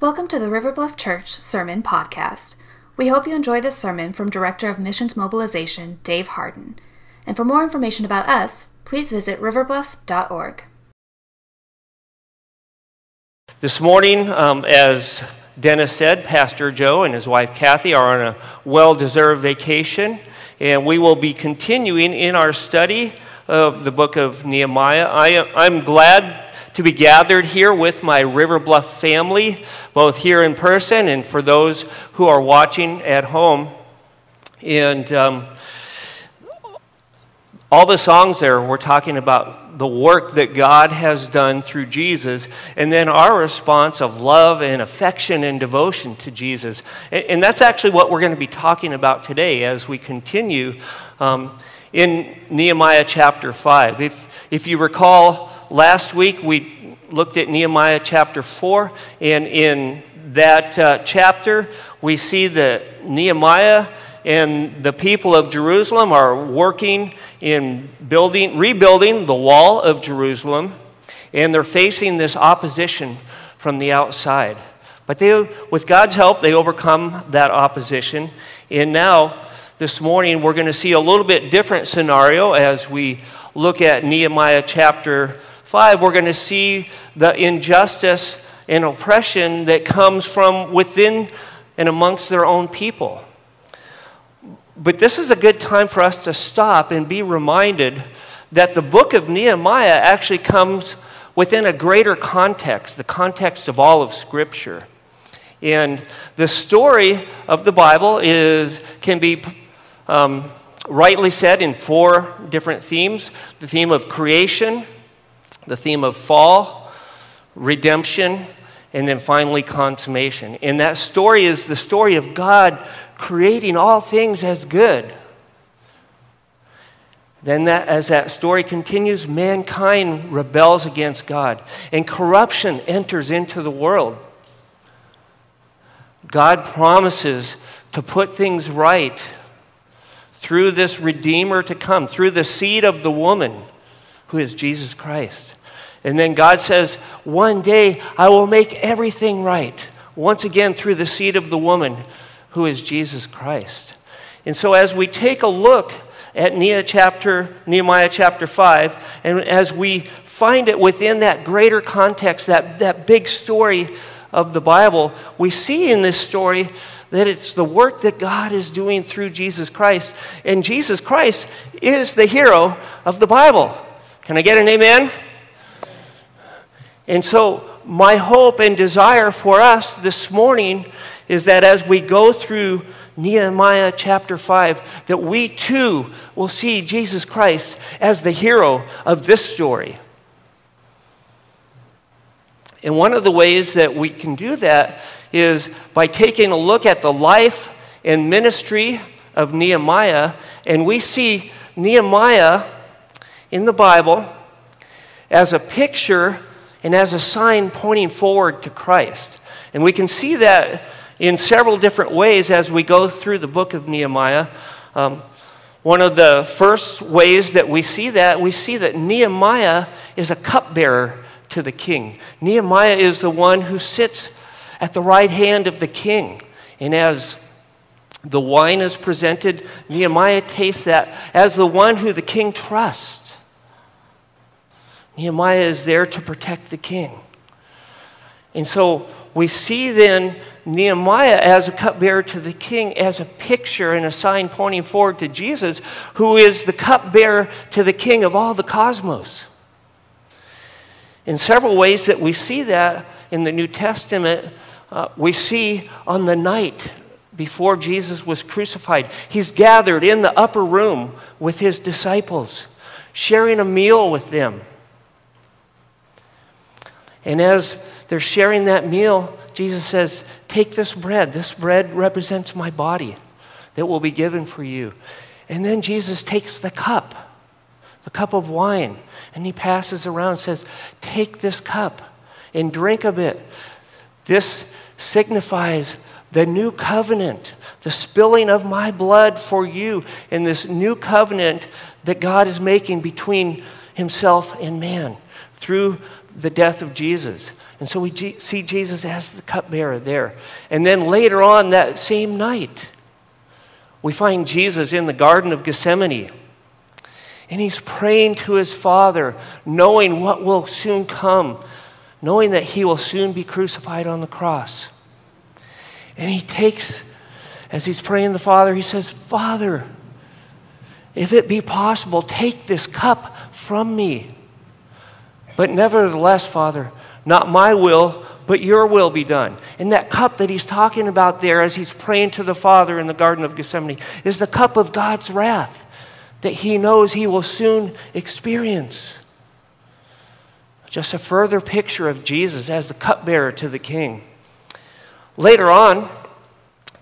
Welcome to the River Bluff Church Sermon Podcast. We hope you enjoy this sermon from Director of Missions Mobilization, Dave Harden. And for more information about us, please visit riverbluff.org. This morning, um, as Dennis said, Pastor Joe and his wife Kathy are on a well deserved vacation, and we will be continuing in our study of the book of Nehemiah. I, I'm glad to be gathered here with my River Bluff family, both here in person and for those who are watching at home. And um, all the songs there were talking about the work that God has done through Jesus, and then our response of love and affection and devotion to Jesus. And, and that's actually what we're going to be talking about today as we continue um, in Nehemiah chapter 5. If, if you recall, last week we looked at Nehemiah chapter 4, and in that uh, chapter, we see that Nehemiah and the people of Jerusalem are working in building, rebuilding the wall of Jerusalem, and they're facing this opposition from the outside. But they, with God's help, they overcome that opposition. And now, this morning, we're going to see a little bit different scenario as we look at Nehemiah chapter 5, we're going to see the injustice and oppression that comes from within and amongst their own people. But this is a good time for us to stop and be reminded that the book of Nehemiah actually comes within a greater context, the context of all of Scripture. And the story of the Bible is, can be um, rightly said in four different themes the theme of creation, the theme of fall, redemption, and then finally consummation. And that story is the story of God creating all things as good. Then, that, as that story continues, mankind rebels against God and corruption enters into the world. God promises to put things right through this Redeemer to come, through the seed of the woman who is Jesus Christ. And then God says, One day I will make everything right, once again through the seed of the woman who is Jesus Christ. And so as we take a look at Nehemiah chapter, Nehemiah chapter 5, and as we find it within that greater context, that, that big story of the Bible, we see in this story that it's the work that God is doing through Jesus Christ. And Jesus Christ is the hero of the Bible. Can I get an amen? And so, my hope and desire for us this morning is that as we go through Nehemiah chapter 5, that we too will see Jesus Christ as the hero of this story. And one of the ways that we can do that is by taking a look at the life and ministry of Nehemiah, and we see Nehemiah in the Bible as a picture and as a sign pointing forward to Christ. And we can see that in several different ways as we go through the book of Nehemiah. Um, one of the first ways that we see that, we see that Nehemiah is a cupbearer to the king. Nehemiah is the one who sits at the right hand of the king. And as the wine is presented, Nehemiah tastes that as the one who the king trusts. Nehemiah is there to protect the king. And so we see then Nehemiah as a cupbearer to the king as a picture and a sign pointing forward to Jesus, who is the cupbearer to the king of all the cosmos. In several ways that we see that in the New Testament, uh, we see on the night before Jesus was crucified, he's gathered in the upper room with his disciples, sharing a meal with them. And as they're sharing that meal, Jesus says, Take this bread. This bread represents my body that will be given for you. And then Jesus takes the cup, the cup of wine, and he passes around and says, Take this cup and drink of it. This signifies the new covenant, the spilling of my blood for you, in this new covenant that God is making between himself and man through the death of Jesus. And so we see Jesus as the cupbearer there. And then later on that same night, we find Jesus in the Garden of Gethsemane. And he's praying to his Father, knowing what will soon come, knowing that he will soon be crucified on the cross. And he takes, as he's praying the Father, he says, Father, if it be possible, take this cup from me. But nevertheless, Father, not my will, but your will be done. And that cup that he's talking about there as he's praying to the Father in the Garden of Gethsemane is the cup of God's wrath that he knows he will soon experience. Just a further picture of Jesus as the cupbearer to the king. Later on,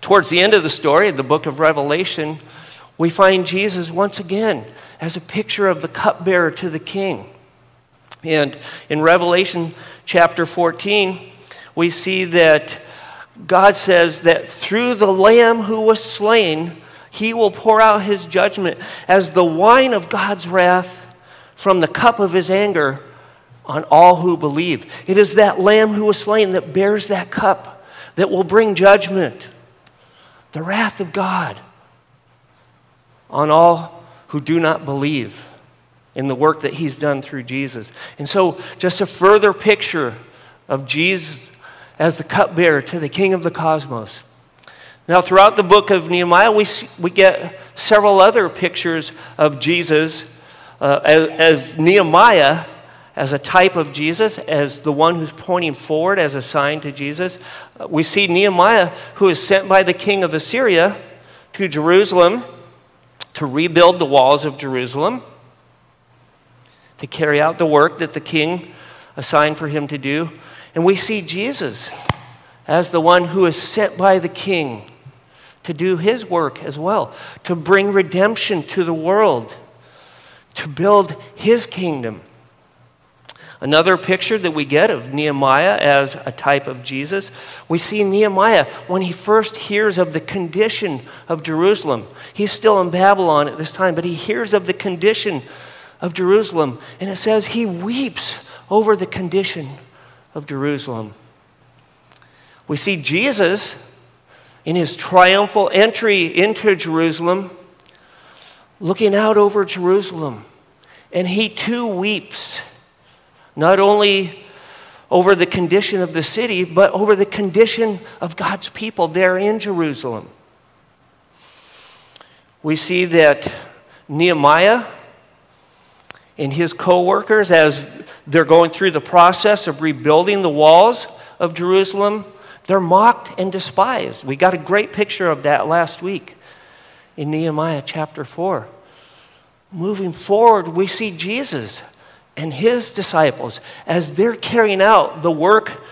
towards the end of the story, the book of Revelation, we find Jesus once again as a picture of the cupbearer to the king. And in Revelation chapter 14, we see that God says that through the Lamb who was slain, he will pour out his judgment as the wine of God's wrath from the cup of his anger on all who believe. It is that Lamb who was slain that bears that cup that will bring judgment, the wrath of God on all who do not believe in the work that he's done through Jesus. And so, just a further picture of Jesus as the cupbearer to the King of the cosmos. Now, throughout the book of Nehemiah, we, see, we get several other pictures of Jesus uh, as, as Nehemiah as a type of Jesus, as the one who's pointing forward as a sign to Jesus. Uh, we see Nehemiah, who is sent by the king of Assyria to Jerusalem to rebuild the walls of Jerusalem, to carry out the work that the king assigned for him to do. And we see Jesus as the one who is sent by the king to do his work as well, to bring redemption to the world, to build his kingdom. Another picture that we get of Nehemiah as a type of Jesus, we see Nehemiah when he first hears of the condition of Jerusalem. He's still in Babylon at this time, but he hears of the condition of Jerusalem, and it says he weeps over the condition of Jerusalem. We see Jesus in his triumphal entry into Jerusalem, looking out over Jerusalem, and he too weeps not only over the condition of the city, but over the condition of God's people there in Jerusalem. We see that Nehemiah and his co workers, as they're going through the process of rebuilding the walls of Jerusalem, they're mocked and despised. We got a great picture of that last week in Nehemiah chapter 4. Moving forward, we see Jesus and his disciples as they're carrying out the work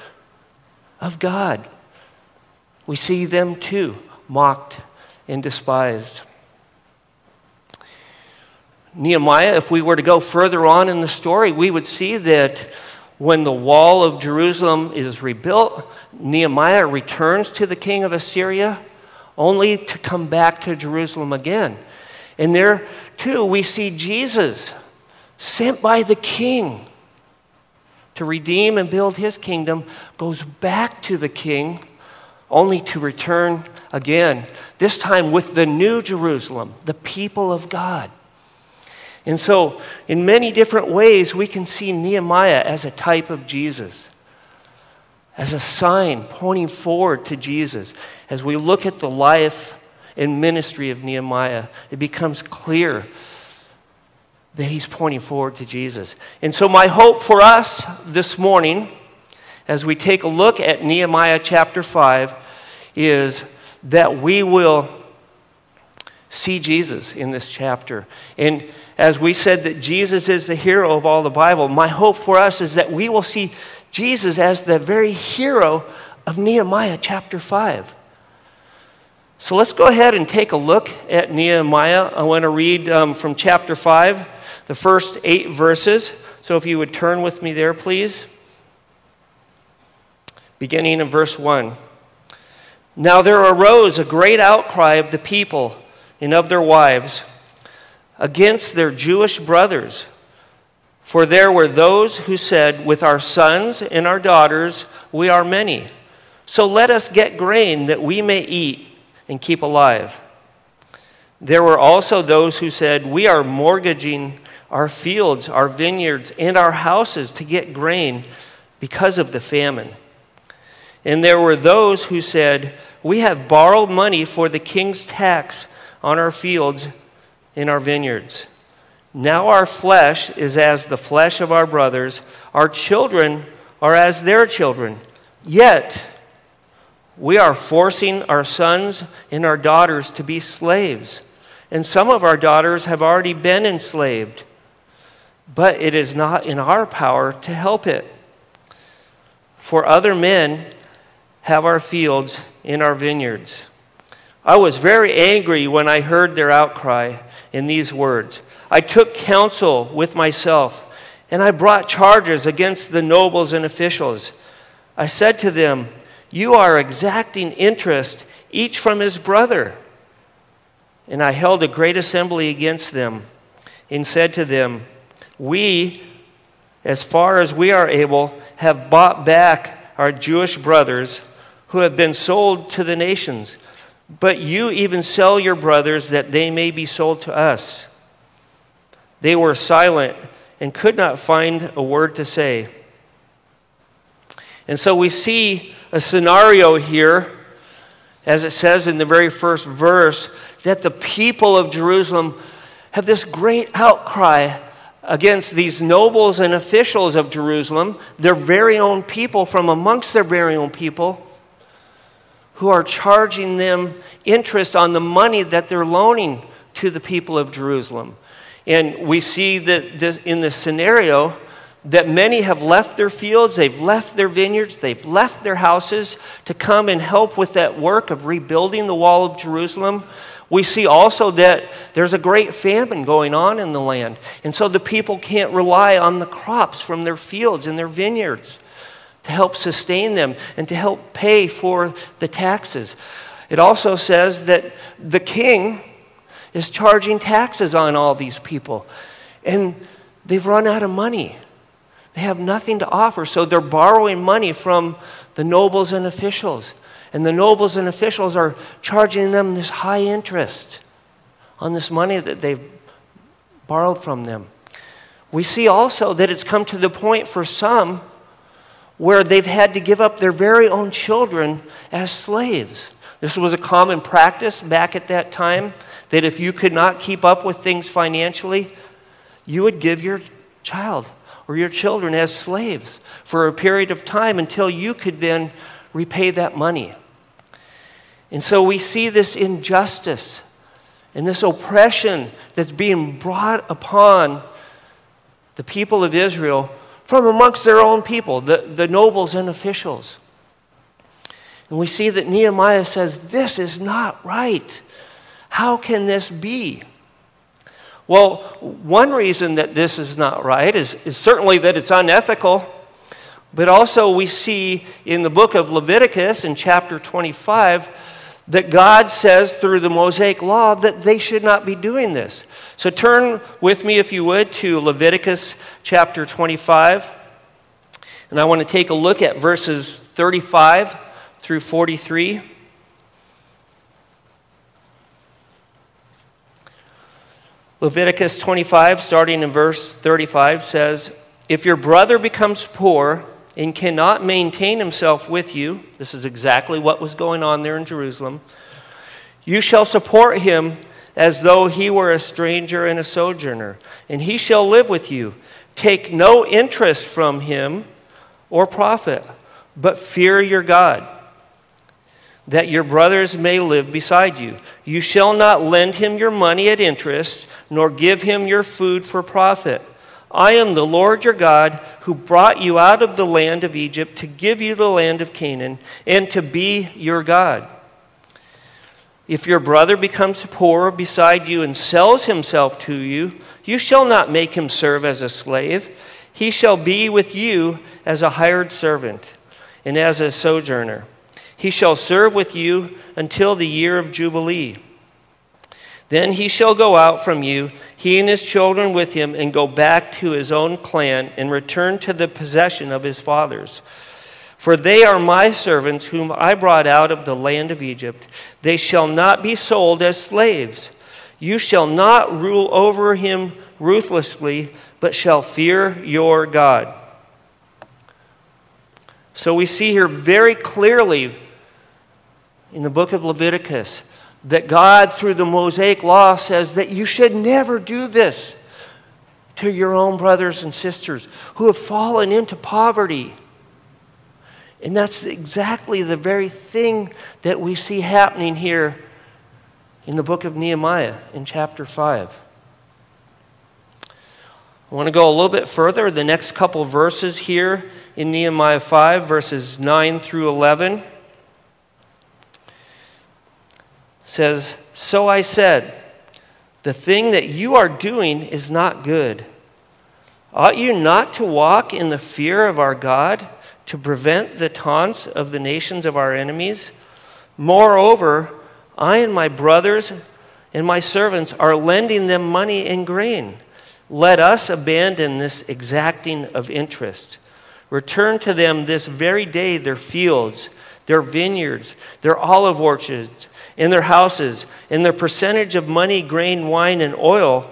of God. We see them too mocked and despised. Nehemiah, if we were to go further on in the story, we would see that when the wall of Jerusalem is rebuilt, Nehemiah returns to the king of Assyria only to come back to Jerusalem again. And there, too, we see Jesus sent by the king to redeem and build his kingdom, goes back to the king only to return again, this time with the new Jerusalem, the people of God. And so, in many different ways, we can see Nehemiah as a type of Jesus, as a sign pointing forward to Jesus. As we look at the life and ministry of Nehemiah, it becomes clear that he's pointing forward to Jesus. And so, my hope for us this morning, as we take a look at Nehemiah chapter 5, is that we will see Jesus in this chapter. And as we said that Jesus is the hero of all the Bible, my hope for us is that we will see Jesus as the very hero of Nehemiah chapter 5. So let's go ahead and take a look at Nehemiah. I want to read um, from chapter 5 the first eight verses. So if you would turn with me there, please. Beginning in verse 1. Now there arose a great outcry of the people and of their wives against their Jewish brothers, For there were those who said, With our sons and our daughters we are many. So let us get grain that we may eat and keep alive. There were also those who said, We are mortgaging our fields, our vineyards, and our houses to get grain because of the famine. And there were those who said, We have borrowed money for the king's tax on our fields and our vineyards. Now our flesh is as the flesh of our brothers, our children are as their children. Yet we are forcing our sons and our daughters to be slaves. And some of our daughters have already been enslaved. But it is not in our power to help it. For other men have our fields in our vineyards. I was very angry when I heard their outcry in these words. I took counsel with myself, and I brought charges against the nobles and officials. I said to them, You are exacting interest, each from his brother. And I held a great assembly against them, and said to them, We, as far as we are able, have bought back our Jewish brothers who have been sold to the nations. But you even sell your brothers that they may be sold to us. They were silent and could not find a word to say. And so we see a scenario here, as it says in the very first verse, that the people of Jerusalem have this great outcry against these nobles and officials of Jerusalem, their very own people from amongst their very own people, who are charging them interest on the money that they're loaning to the people of Jerusalem. And we see that this, in this scenario that many have left their fields, they've left their vineyards, they've left their houses to come and help with that work of rebuilding the wall of Jerusalem. We see also that there's a great famine going on in the land. And so the people can't rely on the crops from their fields and their vineyards to help sustain them and to help pay for the taxes. It also says that the king is charging taxes on all these people. And they've run out of money. They have nothing to offer, so they're borrowing money from the nobles and officials. And the nobles and officials are charging them this high interest on this money that they've borrowed from them. We see also that it's come to the point for some where they've had to give up their very own children as slaves. This was a common practice back at that time that if you could not keep up with things financially, you would give your child or your children as slaves for a period of time until you could then repay that money. And so we see this injustice and this oppression that's being brought upon the people of Israel from amongst their own people, the, the nobles and officials. And we see that Nehemiah says, This is not right. How can this be? Well, one reason that this is not right is, is certainly that it's unethical, but also we see in the book of Leviticus in chapter 25 that God says through the Mosaic law that they should not be doing this. So turn with me, if you would, to Leviticus chapter 25. And I want to take a look at verses 35 through 43. Leviticus 25, starting in verse 35, says, If your brother becomes poor and cannot maintain himself with you, this is exactly what was going on there in Jerusalem, you shall support him as though he were a stranger and a sojourner, and he shall live with you. Take no interest from him or profit, but fear your God that your brothers may live beside you. You shall not lend him your money at interest, nor give him your food for profit. I am the Lord your God who brought you out of the land of Egypt to give you the land of Canaan and to be your God. If your brother becomes poor beside you and sells himself to you, you shall not make him serve as a slave. He shall be with you as a hired servant and as a sojourner. He shall serve with you until the year of Jubilee. Then he shall go out from you, he and his children with him, and go back to his own clan and return to the possession of his fathers. For they are my servants, whom I brought out of the land of Egypt. They shall not be sold as slaves. You shall not rule over him ruthlessly, but shall fear your God. So we see here very clearly in the book of Leviticus that God, through the Mosaic law, says that you should never do this to your own brothers and sisters who have fallen into poverty. And that's exactly the very thing that we see happening here in the book of Nehemiah in chapter 5. I want to go a little bit further. The next couple verses here in Nehemiah 5, verses 9 through 11 says, So I said, the thing that you are doing is not good. Ought you not to walk in the fear of our God to prevent the taunts of the nations of our enemies? Moreover, I and my brothers and my servants are lending them money and grain. Let us abandon this exacting of interest. Return to them this very day their fields, their vineyards, their olive orchards in their houses, in their percentage of money, grain, wine, and oil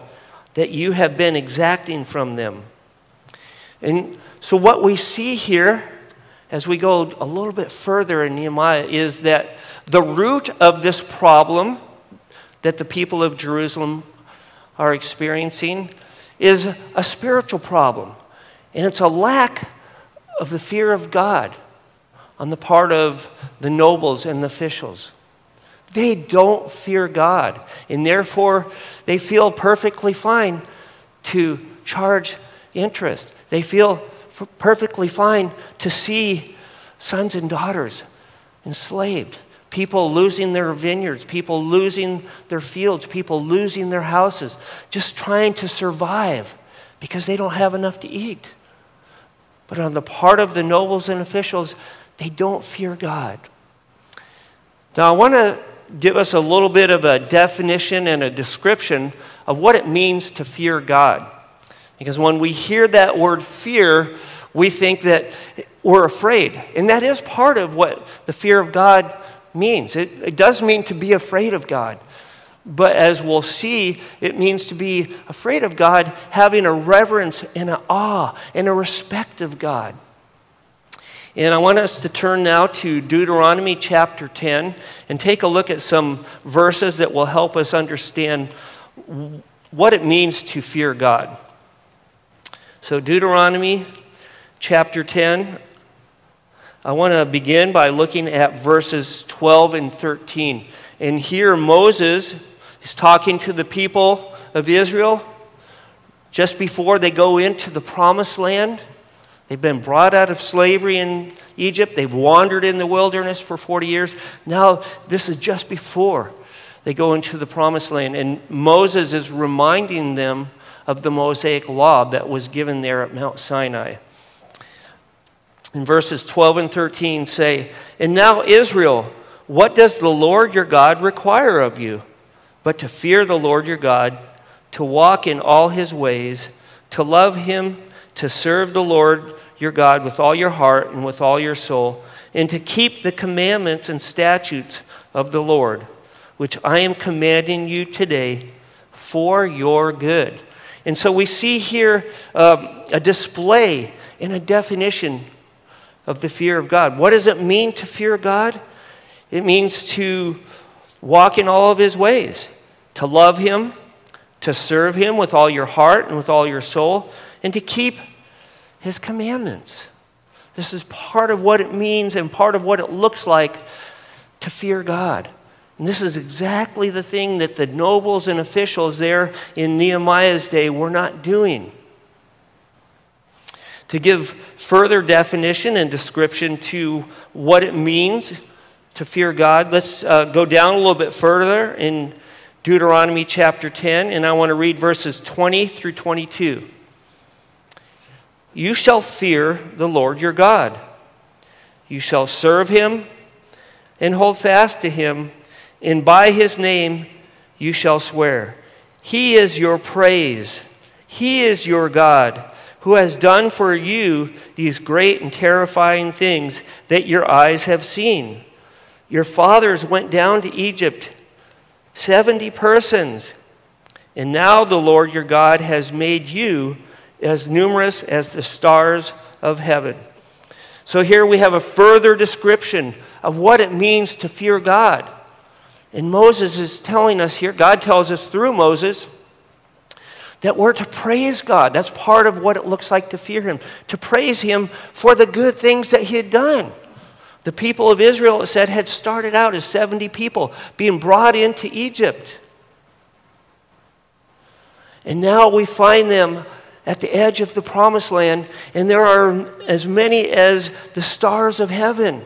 that you have been exacting from them. And so, what we see here as we go a little bit further in Nehemiah is that the root of this problem that the people of Jerusalem are experiencing is a spiritual problem. And it's a lack of the fear of God on the part of the nobles and the officials. They don't fear God, and therefore they feel perfectly fine to charge interest. They feel perfectly fine to see sons and daughters enslaved, people losing their vineyards, people losing their fields, people losing their houses, just trying to survive because they don't have enough to eat. But on the part of the nobles and officials, they don't fear God. Now, I want to give us a little bit of a definition and a description of what it means to fear God. Because when we hear that word fear, we think that we're afraid. And that is part of what the fear of God means. It, it does mean to be afraid of God. But as we'll see, it means to be afraid of God, having a reverence and an awe and a respect of God. And I want us to turn now to Deuteronomy chapter 10 and take a look at some verses that will help us understand what it means to fear God. So, Deuteronomy chapter 10, I want to begin by looking at verses 12 and 13. And here Moses is talking to the people of Israel just before they go into the promised land. They've been brought out of slavery in Egypt. They've wandered in the wilderness for 40 years. Now, this is just before they go into the promised land. And Moses is reminding them of the Mosaic law that was given there at Mount Sinai. In verses 12 and 13 say, And now, Israel, what does the Lord your God require of you? But to fear the Lord your God, to walk in all his ways, to love him to serve the Lord your God with all your heart and with all your soul, and to keep the commandments and statutes of the Lord, which I am commanding you today for your good. And so we see here um, a display and a definition of the fear of God. What does it mean to fear God? It means to walk in all of his ways, to love him, to serve him with all your heart and with all your soul, and to keep his commandments. This is part of what it means and part of what it looks like to fear God. And this is exactly the thing that the nobles and officials there in Nehemiah's day were not doing. To give further definition and description to what it means to fear God, let's uh, go down a little bit further in Deuteronomy chapter 10, and I want to read verses 20 through 22. You shall fear the Lord your God. You shall serve him and hold fast to him, and by his name you shall swear. He is your praise. He is your God, who has done for you these great and terrifying things that your eyes have seen. Your fathers went down to Egypt, 70 persons, and now the Lord your God has made you as numerous as the stars of heaven. So here we have a further description of what it means to fear God. And Moses is telling us here, God tells us through Moses, that we're to praise God. That's part of what it looks like to fear Him, to praise Him for the good things that He had done. The people of Israel, it said, had started out as 70 people being brought into Egypt. And now we find them at the edge of the promised land, and there are as many as the stars of heaven.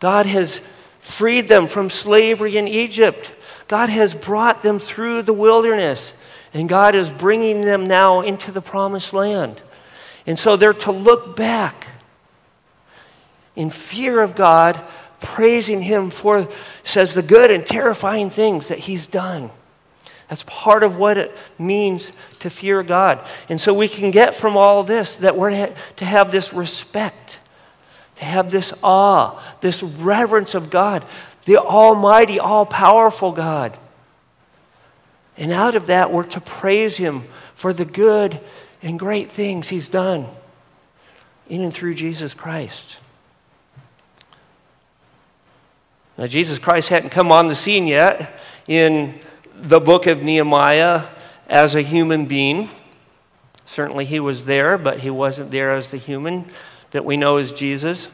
God has freed them from slavery in Egypt. God has brought them through the wilderness, and God is bringing them now into the promised land. And so they're to look back in fear of God, praising Him for, says, the good and terrifying things that He's done. That's part of what it means to fear God. And so we can get from all this that we're to have this respect, to have this awe, this reverence of God, the Almighty, all powerful God. And out of that, we're to praise Him for the good and great things He's done in and through Jesus Christ. Now, Jesus Christ hadn't come on the scene yet in the book of Nehemiah as a human being. Certainly, he was there, but he wasn't there as the human that we know as Jesus.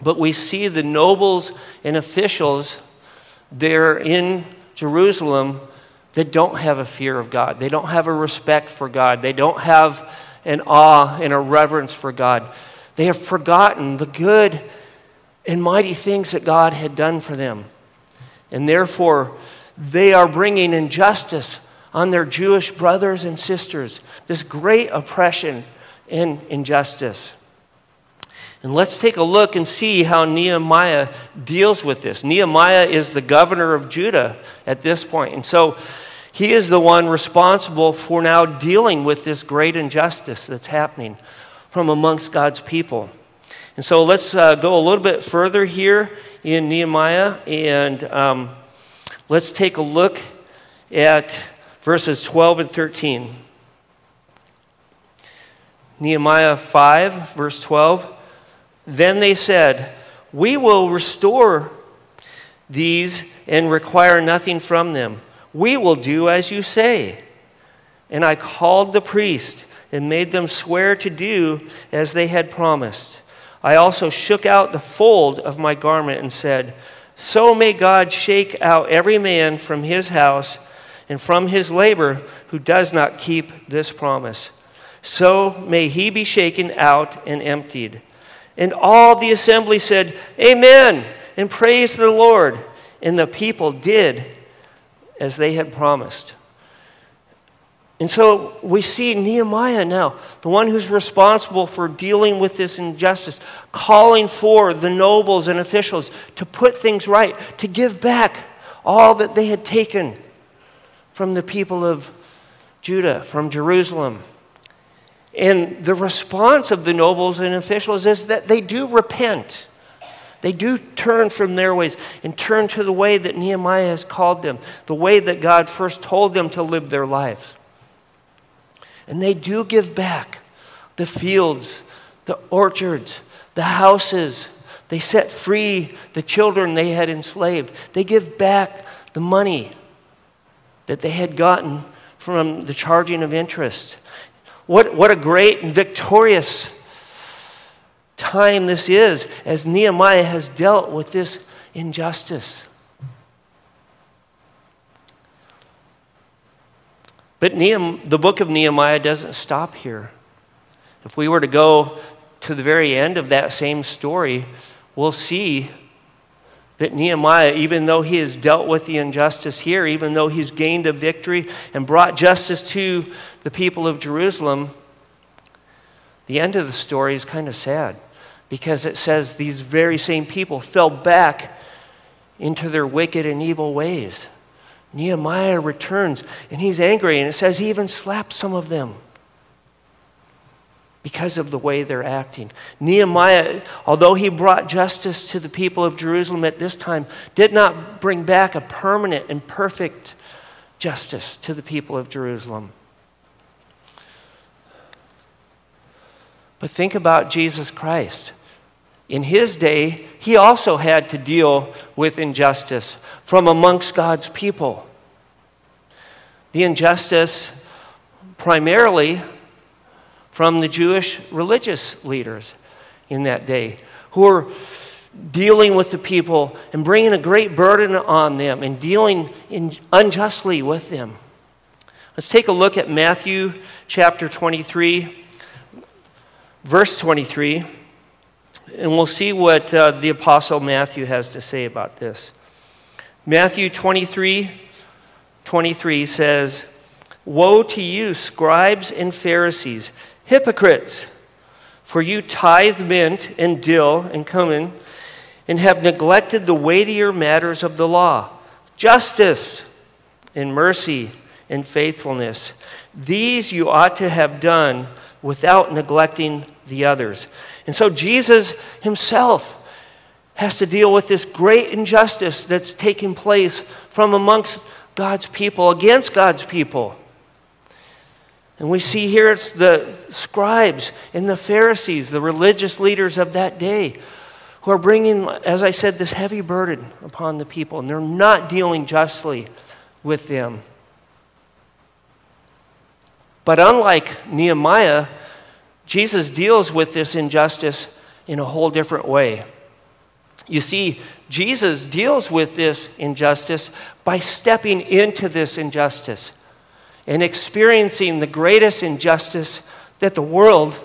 But we see the nobles and officials there in Jerusalem that don't have a fear of God. They don't have a respect for God. They don't have an awe and a reverence for God. They have forgotten the good and mighty things that God had done for them. And therefore, they are bringing injustice on their Jewish brothers and sisters, this great oppression and injustice. And let's take a look and see how Nehemiah deals with this. Nehemiah is the governor of Judah at this point. And so he is the one responsible for now dealing with this great injustice that's happening from amongst God's people. And so let's uh, go a little bit further here in Nehemiah and um, Let's take a look at verses 12 and 13. Nehemiah 5, verse 12. Then they said, We will restore these and require nothing from them. We will do as you say. And I called the priest and made them swear to do as they had promised. I also shook out the fold of my garment and said, so may God shake out every man from his house and from his labor who does not keep this promise. So may he be shaken out and emptied. And all the assembly said, Amen, and praise the Lord. And the people did as they had promised. And so we see Nehemiah now, the one who's responsible for dealing with this injustice, calling for the nobles and officials to put things right, to give back all that they had taken from the people of Judah, from Jerusalem. And the response of the nobles and officials is that they do repent. They do turn from their ways and turn to the way that Nehemiah has called them, the way that God first told them to live their lives. And they do give back the fields, the orchards, the houses. They set free the children they had enslaved. They give back the money that they had gotten from the charging of interest. What, what a great and victorious time this is as Nehemiah has dealt with this injustice. But Nehem, the book of Nehemiah doesn't stop here. If we were to go to the very end of that same story, we'll see that Nehemiah, even though he has dealt with the injustice here, even though he's gained a victory and brought justice to the people of Jerusalem, the end of the story is kind of sad because it says these very same people fell back into their wicked and evil ways. Nehemiah returns and he's angry, and it says he even slapped some of them because of the way they're acting. Nehemiah, although he brought justice to the people of Jerusalem at this time, did not bring back a permanent and perfect justice to the people of Jerusalem. But think about Jesus Christ. In his day, he also had to deal with injustice from amongst God's people. The injustice primarily from the Jewish religious leaders in that day who were dealing with the people and bringing a great burden on them and dealing unjustly with them. Let's take a look at Matthew chapter 23, verse 23, and we'll see what uh, the Apostle Matthew has to say about this. Matthew 23, 23 says, Woe to you, scribes and Pharisees! Hypocrites! For you tithe mint and dill and cumin, and have neglected the weightier matters of the law justice and mercy and faithfulness. These you ought to have done without neglecting the others. And so Jesus himself has to deal with this great injustice that's taking place from amongst God's people, against God's people. And we see here it's the scribes and the Pharisees, the religious leaders of that day, who are bringing, as I said, this heavy burden upon the people, and they're not dealing justly with them. But unlike Nehemiah, Jesus deals with this injustice in a whole different way. You see, Jesus deals with this injustice by stepping into this injustice and experiencing the greatest injustice that the world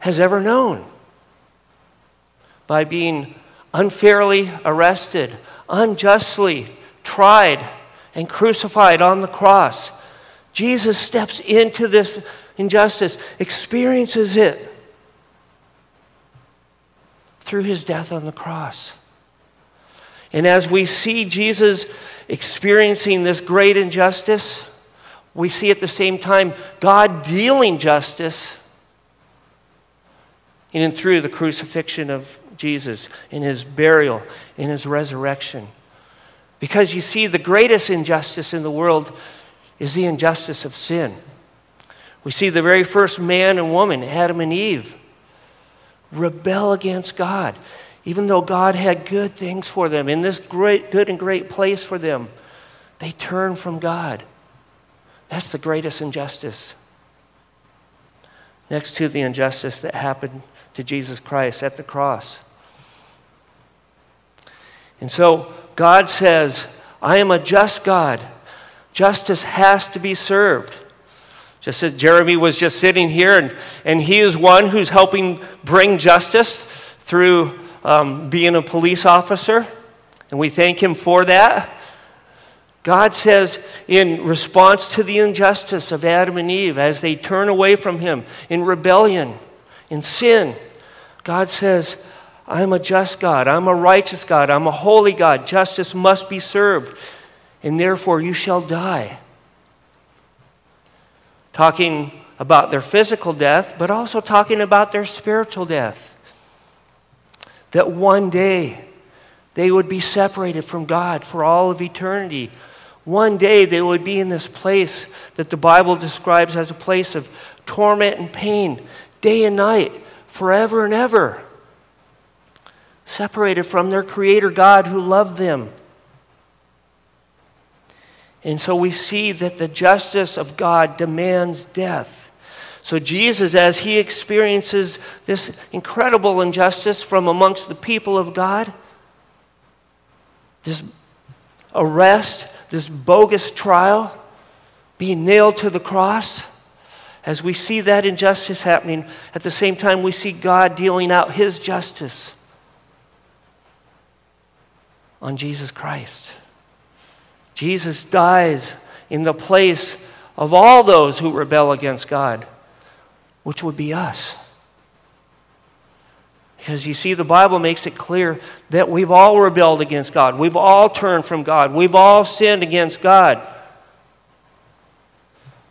has ever known by being unfairly arrested, unjustly tried, and crucified on the cross. Jesus steps into this injustice, experiences it through his death on the cross. And as we see Jesus experiencing this great injustice, we see at the same time God dealing justice in and through the crucifixion of Jesus, in his burial, in his resurrection. Because you see, the greatest injustice in the world is the injustice of sin. We see the very first man and woman, Adam and Eve, rebel against God, even though God had good things for them, in this great, good and great place for them. They turn from God. That's the greatest injustice. Next to the injustice that happened to Jesus Christ at the cross. And so God says, I am a just God. Justice has to be served. Just as Jeremy was just sitting here, and, and he is one who's helping bring justice through um, being a police officer, and we thank him for that. God says, in response to the injustice of Adam and Eve, as they turn away from Him in rebellion, in sin, God says, I'm a just God. I'm a righteous God. I'm a holy God. Justice must be served, and therefore you shall die. Talking about their physical death, but also talking about their spiritual death. That one day they would be separated from God for all of eternity one day they would be in this place that the Bible describes as a place of torment and pain, day and night, forever and ever. Separated from their Creator God who loved them. And so we see that the justice of God demands death. So, Jesus, as he experiences this incredible injustice from amongst the people of God, this arrest, this bogus trial, being nailed to the cross, as we see that injustice happening, at the same time we see God dealing out his justice on Jesus Christ. Jesus dies in the place of all those who rebel against God, which would be us. Because you see, the Bible makes it clear that we've all rebelled against God. We've all turned from God. We've all sinned against God.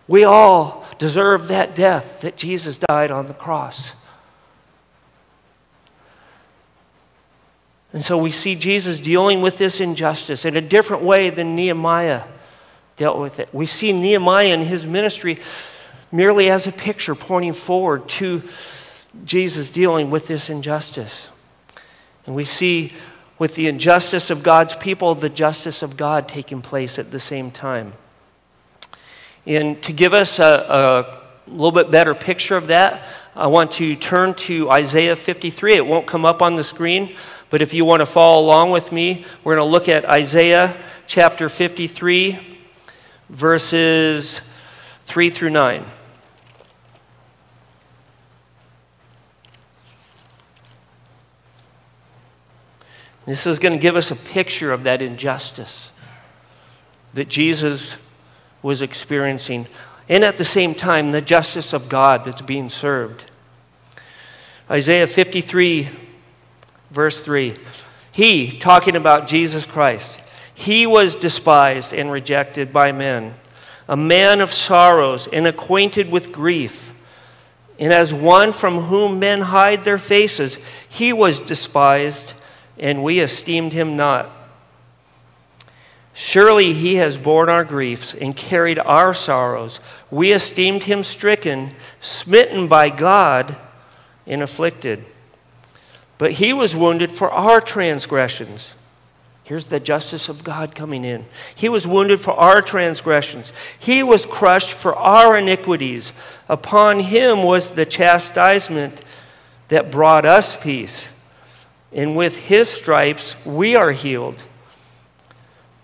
We all deserve that death that Jesus died on the cross. And so we see Jesus dealing with this injustice in a different way than Nehemiah dealt with it. We see Nehemiah in his ministry merely as a picture pointing forward to Jesus dealing with this injustice. And we see with the injustice of God's people, the justice of God taking place at the same time. And to give us a, a little bit better picture of that, I want to turn to Isaiah 53. It won't come up on the screen, but if you want to follow along with me, we're going to look at Isaiah chapter 53, verses 3 through 9. This is going to give us a picture of that injustice that Jesus was experiencing, and at the same time, the justice of God that's being served. Isaiah 53, verse 3. He, talking about Jesus Christ, he was despised and rejected by men, a man of sorrows and acquainted with grief. And as one from whom men hide their faces, he was despised and we esteemed him not. Surely he has borne our griefs and carried our sorrows. We esteemed him stricken, smitten by God, and afflicted. But he was wounded for our transgressions. Here's the justice of God coming in. He was wounded for our transgressions. He was crushed for our iniquities. Upon him was the chastisement that brought us peace and with his stripes we are healed.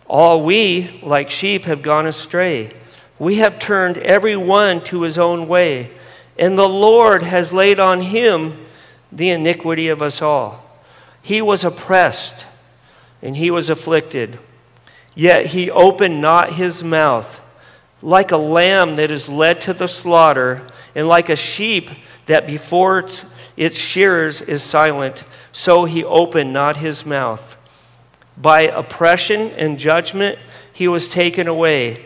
All we, like sheep, have gone astray. We have turned every one to his own way, and the Lord has laid on him the iniquity of us all. He was oppressed, and he was afflicted, yet he opened not his mouth. Like a lamb that is led to the slaughter, and like a sheep that before its, its shearers is silent, so he opened not his mouth. By oppression and judgment he was taken away.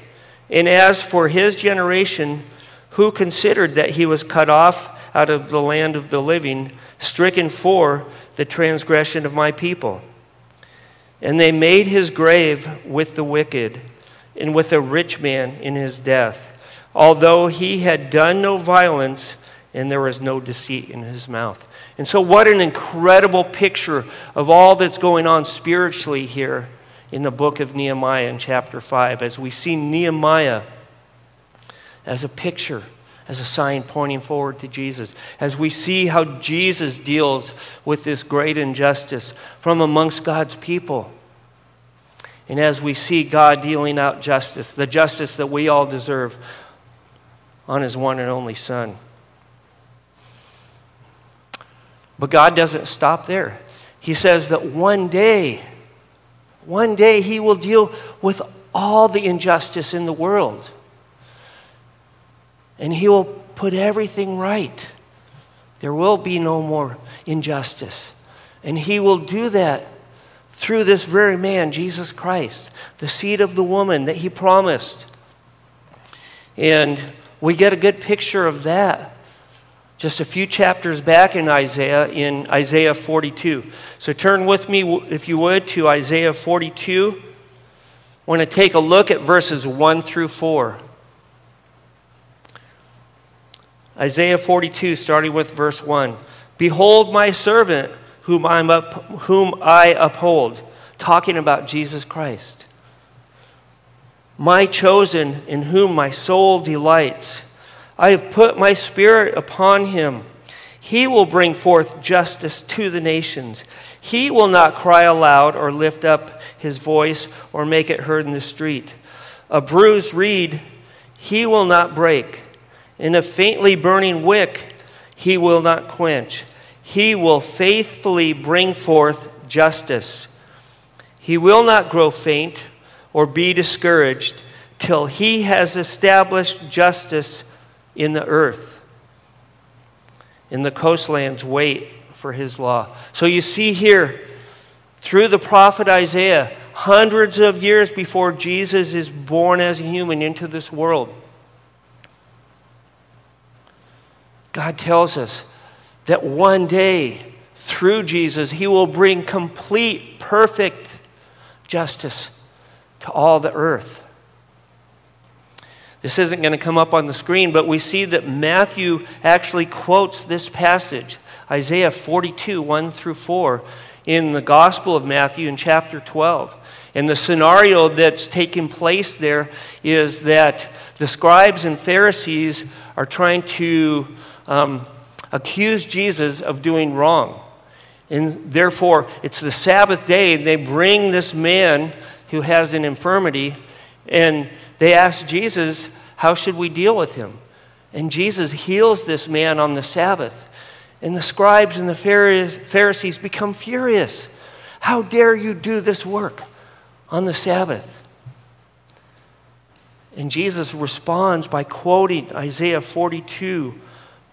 And as for his generation, who considered that he was cut off out of the land of the living, stricken for the transgression of my people? And they made his grave with the wicked and with a rich man in his death, although he had done no violence and there was no deceit in his mouth. And so, what an incredible picture of all that's going on spiritually here in the book of Nehemiah in chapter 5 as we see Nehemiah as a picture, as a sign pointing forward to Jesus, as we see how Jesus deals with this great injustice from amongst God's people. And as we see God dealing out justice, the justice that we all deserve on his one and only Son. But God doesn't stop there. He says that one day, one day He will deal with all the injustice in the world. And He will put everything right. There will be no more injustice. And He will do that through this very man, Jesus Christ, the seed of the woman that He promised. And we get a good picture of that just a few chapters back in Isaiah, in Isaiah 42. So turn with me, if you would, to Isaiah 42. I want to take a look at verses 1 through 4. Isaiah 42, starting with verse 1. Behold my servant, whom, I'm up, whom I uphold, talking about Jesus Christ. My chosen, in whom my soul delights. I have put my spirit upon him. He will bring forth justice to the nations. He will not cry aloud or lift up his voice or make it heard in the street. A bruised reed he will not break, and a faintly burning wick he will not quench. He will faithfully bring forth justice. He will not grow faint or be discouraged till he has established justice in the earth. In the coastlands, wait for his law. So you see here, through the prophet Isaiah, hundreds of years before Jesus is born as a human into this world, God tells us that one day, through Jesus, he will bring complete, perfect justice to all the earth. This isn't going to come up on the screen, but we see that Matthew actually quotes this passage, Isaiah 42, 1 through 4, in the Gospel of Matthew in chapter 12. And the scenario that's taking place there is that the scribes and Pharisees are trying to um, accuse Jesus of doing wrong. And therefore, it's the Sabbath day, and they bring this man who has an infirmity, and they ask Jesus, How should we deal with him? And Jesus heals this man on the Sabbath. And the scribes and the Pharisees become furious. How dare you do this work on the Sabbath? And Jesus responds by quoting Isaiah 42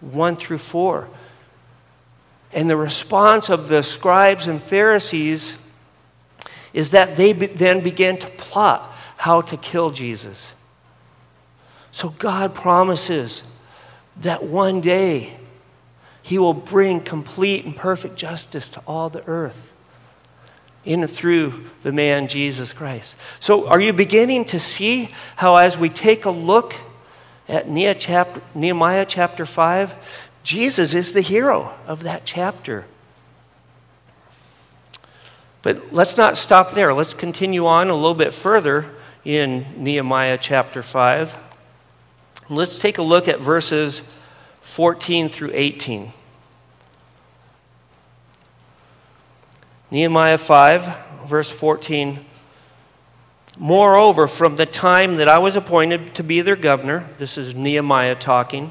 1 through 4. And the response of the scribes and Pharisees is that they be- then began to plot how to kill Jesus. So God promises that one day he will bring complete and perfect justice to all the earth in and through the man Jesus Christ. So, are you beginning to see how, as we take a look at Nehemiah chapter 5, Jesus is the hero of that chapter. But let's not stop there. Let's continue on a little bit further in Nehemiah chapter 5. Let's take a look at verses 14 through 18. Nehemiah 5, verse 14 Moreover, from the time that I was appointed to be their governor, this is Nehemiah talking.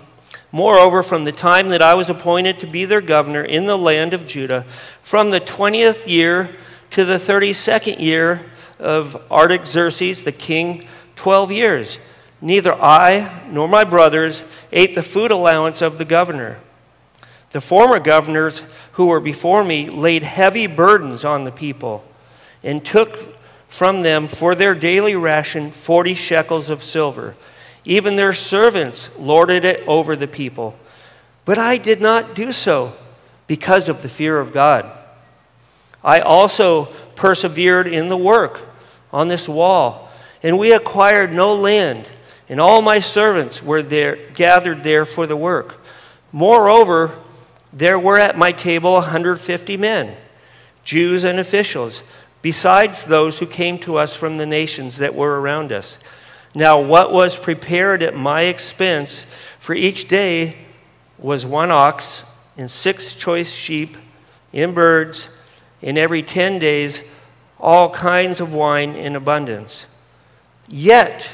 Moreover, from the time that I was appointed to be their governor in the land of Judah, from the 20th year to the 32nd year of Artaxerxes the king, 12 years, neither I nor my brothers ate the food allowance of the governor. The former governors who were before me laid heavy burdens on the people and took from them for their daily ration 40 shekels of silver. Even their servants lorded it over the people. But I did not do so because of the fear of God. I also persevered in the work on this wall, and we acquired no land, and all my servants were there, gathered there for the work. Moreover, there were at my table 150 men, Jews and officials besides those who came to us from the nations that were around us. Now, what was prepared at my expense for each day was one ox and six choice sheep and birds, and every ten days all kinds of wine in abundance. Yet,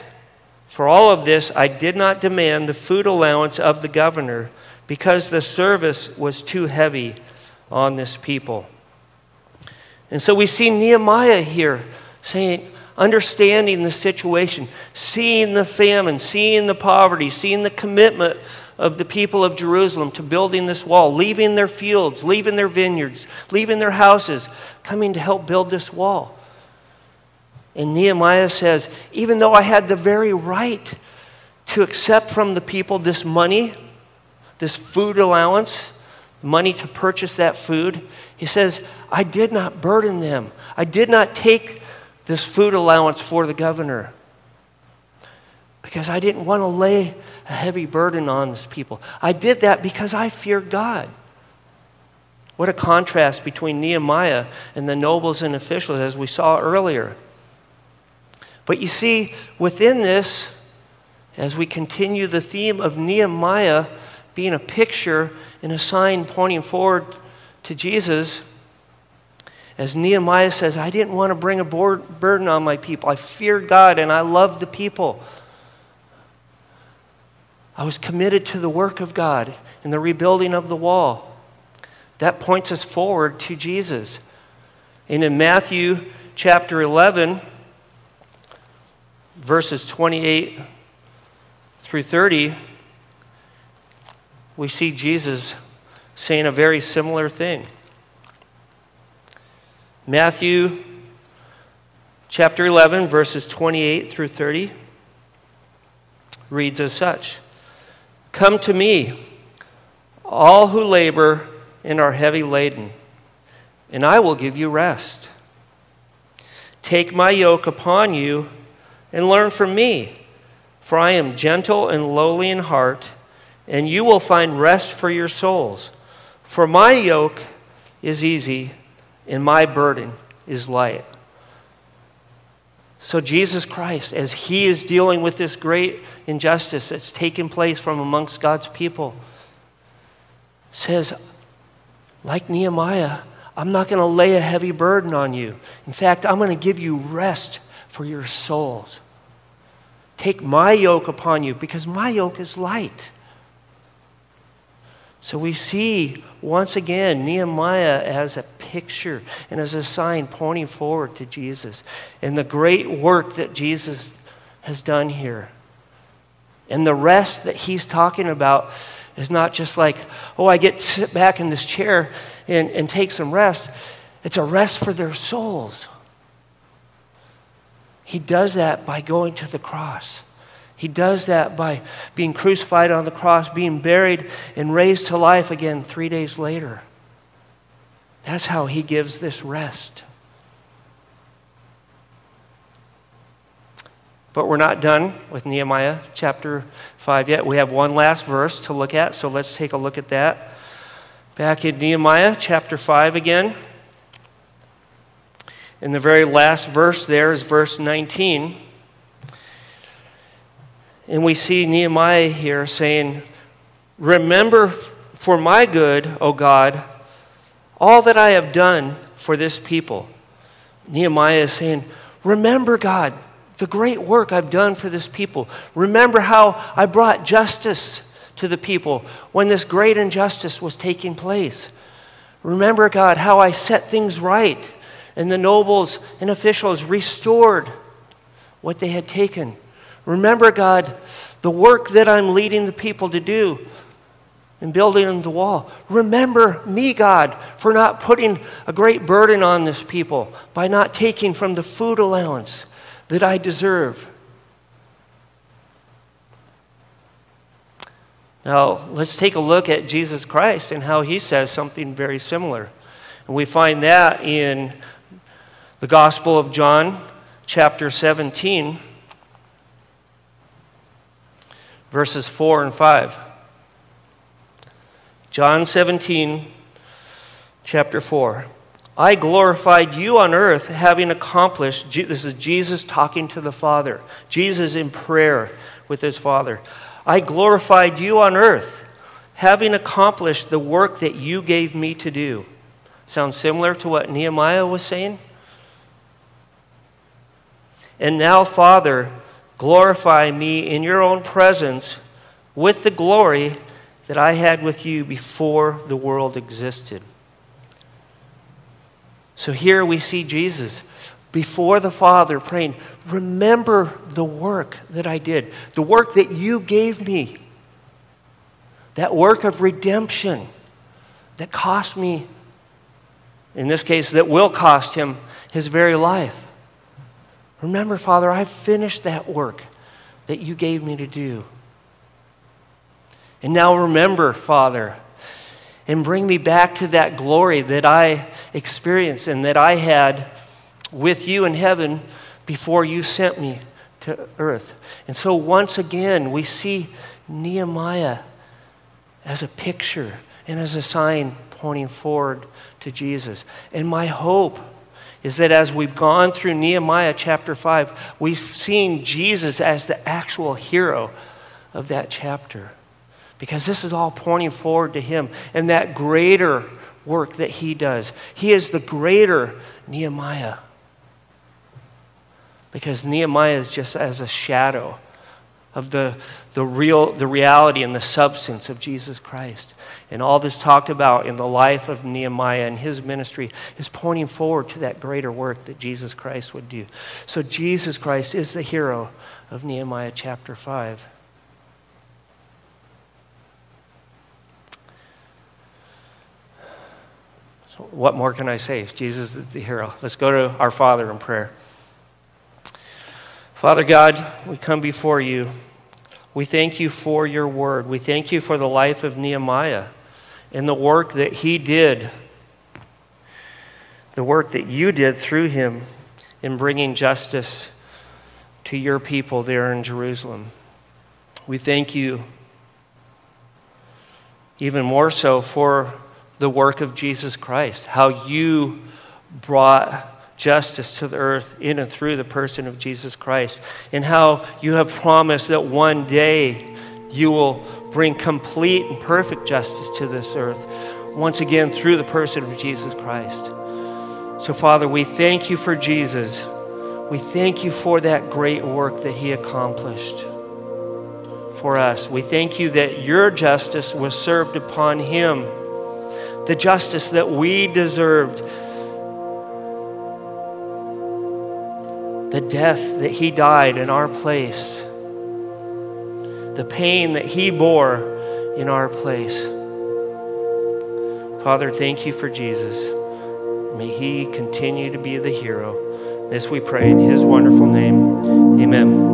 for all of this, I did not demand the food allowance of the governor because the service was too heavy on this people. And so we see Nehemiah here saying, understanding the situation, seeing the famine, seeing the poverty, seeing the commitment of the people of Jerusalem to building this wall, leaving their fields, leaving their vineyards, leaving their houses, coming to help build this wall. And Nehemiah says, even though I had the very right to accept from the people this money, this food allowance, money to purchase that food, he says, I did not burden them. I did not take this food allowance for the governor because I didn't want to lay a heavy burden on these people. I did that because I feared God. What a contrast between Nehemiah and the nobles and officials, as we saw earlier. But you see, within this, as we continue the theme of Nehemiah being a picture and a sign pointing forward to Jesus, as Nehemiah says, I didn't want to bring a burden on my people. I feared God and I loved the people. I was committed to the work of God and the rebuilding of the wall. That points us forward to Jesus. And in Matthew chapter 11, verses 28 through 30, we see Jesus saying a very similar thing. Matthew chapter 11, verses 28 through 30 reads as such Come to me, all who labor and are heavy laden, and I will give you rest. Take my yoke upon you and learn from me, for I am gentle and lowly in heart, and you will find rest for your souls. For my yoke is easy and my burden is light. So, Jesus Christ, as He is dealing with this great injustice that's taken place from amongst God's people, says, like Nehemiah, I'm not going to lay a heavy burden on you. In fact, I'm going to give you rest for your souls. Take my yoke upon you because my yoke is light. So we see once again Nehemiah as a picture and as a sign pointing forward to Jesus and the great work that Jesus has done here. And the rest that he's talking about is not just like, oh, I get to sit back in this chair and, and take some rest. It's a rest for their souls. He does that by going to the cross. He does that by being crucified on the cross, being buried, and raised to life again three days later. That's how he gives this rest. But we're not done with Nehemiah chapter 5 yet. We have one last verse to look at, so let's take a look at that. Back in Nehemiah chapter 5 again. In the very last verse, there is verse 19. And we see Nehemiah here saying, Remember for my good, O God, all that I have done for this people. Nehemiah is saying, Remember, God, the great work I've done for this people. Remember how I brought justice to the people when this great injustice was taking place. Remember, God, how I set things right and the nobles and officials restored what they had taken. Remember, God, the work that I'm leading the people to do in building the wall. Remember me, God, for not putting a great burden on this people by not taking from the food allowance that I deserve. Now, let's take a look at Jesus Christ and how he says something very similar. And we find that in the Gospel of John, chapter 17, verses 4 and 5. John 17, chapter 4. I glorified you on earth, having accomplished, this is Jesus talking to the Father, Jesus in prayer with his Father. I glorified you on earth, having accomplished the work that you gave me to do. Sounds similar to what Nehemiah was saying? And now, Father, glorify me in your own presence with the glory that I had with you before the world existed. So here we see Jesus before the Father praying, Remember the work that I did, the work that you gave me, that work of redemption that cost me, in this case, that will cost him his very life. Remember, Father, I've finished that work that you gave me to do. And now remember, Father, and bring me back to that glory that I experienced and that I had with you in heaven before you sent me to earth. And so once again, we see Nehemiah as a picture and as a sign pointing forward to Jesus. And my hope is that as we've gone through Nehemiah chapter 5, we've seen Jesus as the actual hero of that chapter. Because this is all pointing forward to him and that greater work that he does. He is the greater Nehemiah because Nehemiah is just as a shadow of the, the real the reality and the substance of Jesus Christ. And all this talked about in the life of Nehemiah and his ministry is pointing forward to that greater work that Jesus Christ would do. So Jesus Christ is the hero of Nehemiah chapter 5. So what more can I say? Jesus is the hero. Let's go to our Father in prayer. Father God, we come before you. We thank you for your word. We thank you for the life of Nehemiah and the work that he did, the work that you did through him in bringing justice to your people there in Jerusalem. We thank you even more so for the work of Jesus Christ, how you brought justice to the earth in and through the person of Jesus Christ, and how you have promised that one day you will bring complete and perfect justice to this earth, once again through the person of Jesus Christ. So, Father, we thank you for Jesus. We thank you for that great work that he accomplished for us. We thank you that your justice was served upon him, the justice that we deserved, the death that he died in our place, the pain that he bore in our place. Father, thank you for Jesus. May he continue to be the hero. This we pray in his wonderful name. Amen.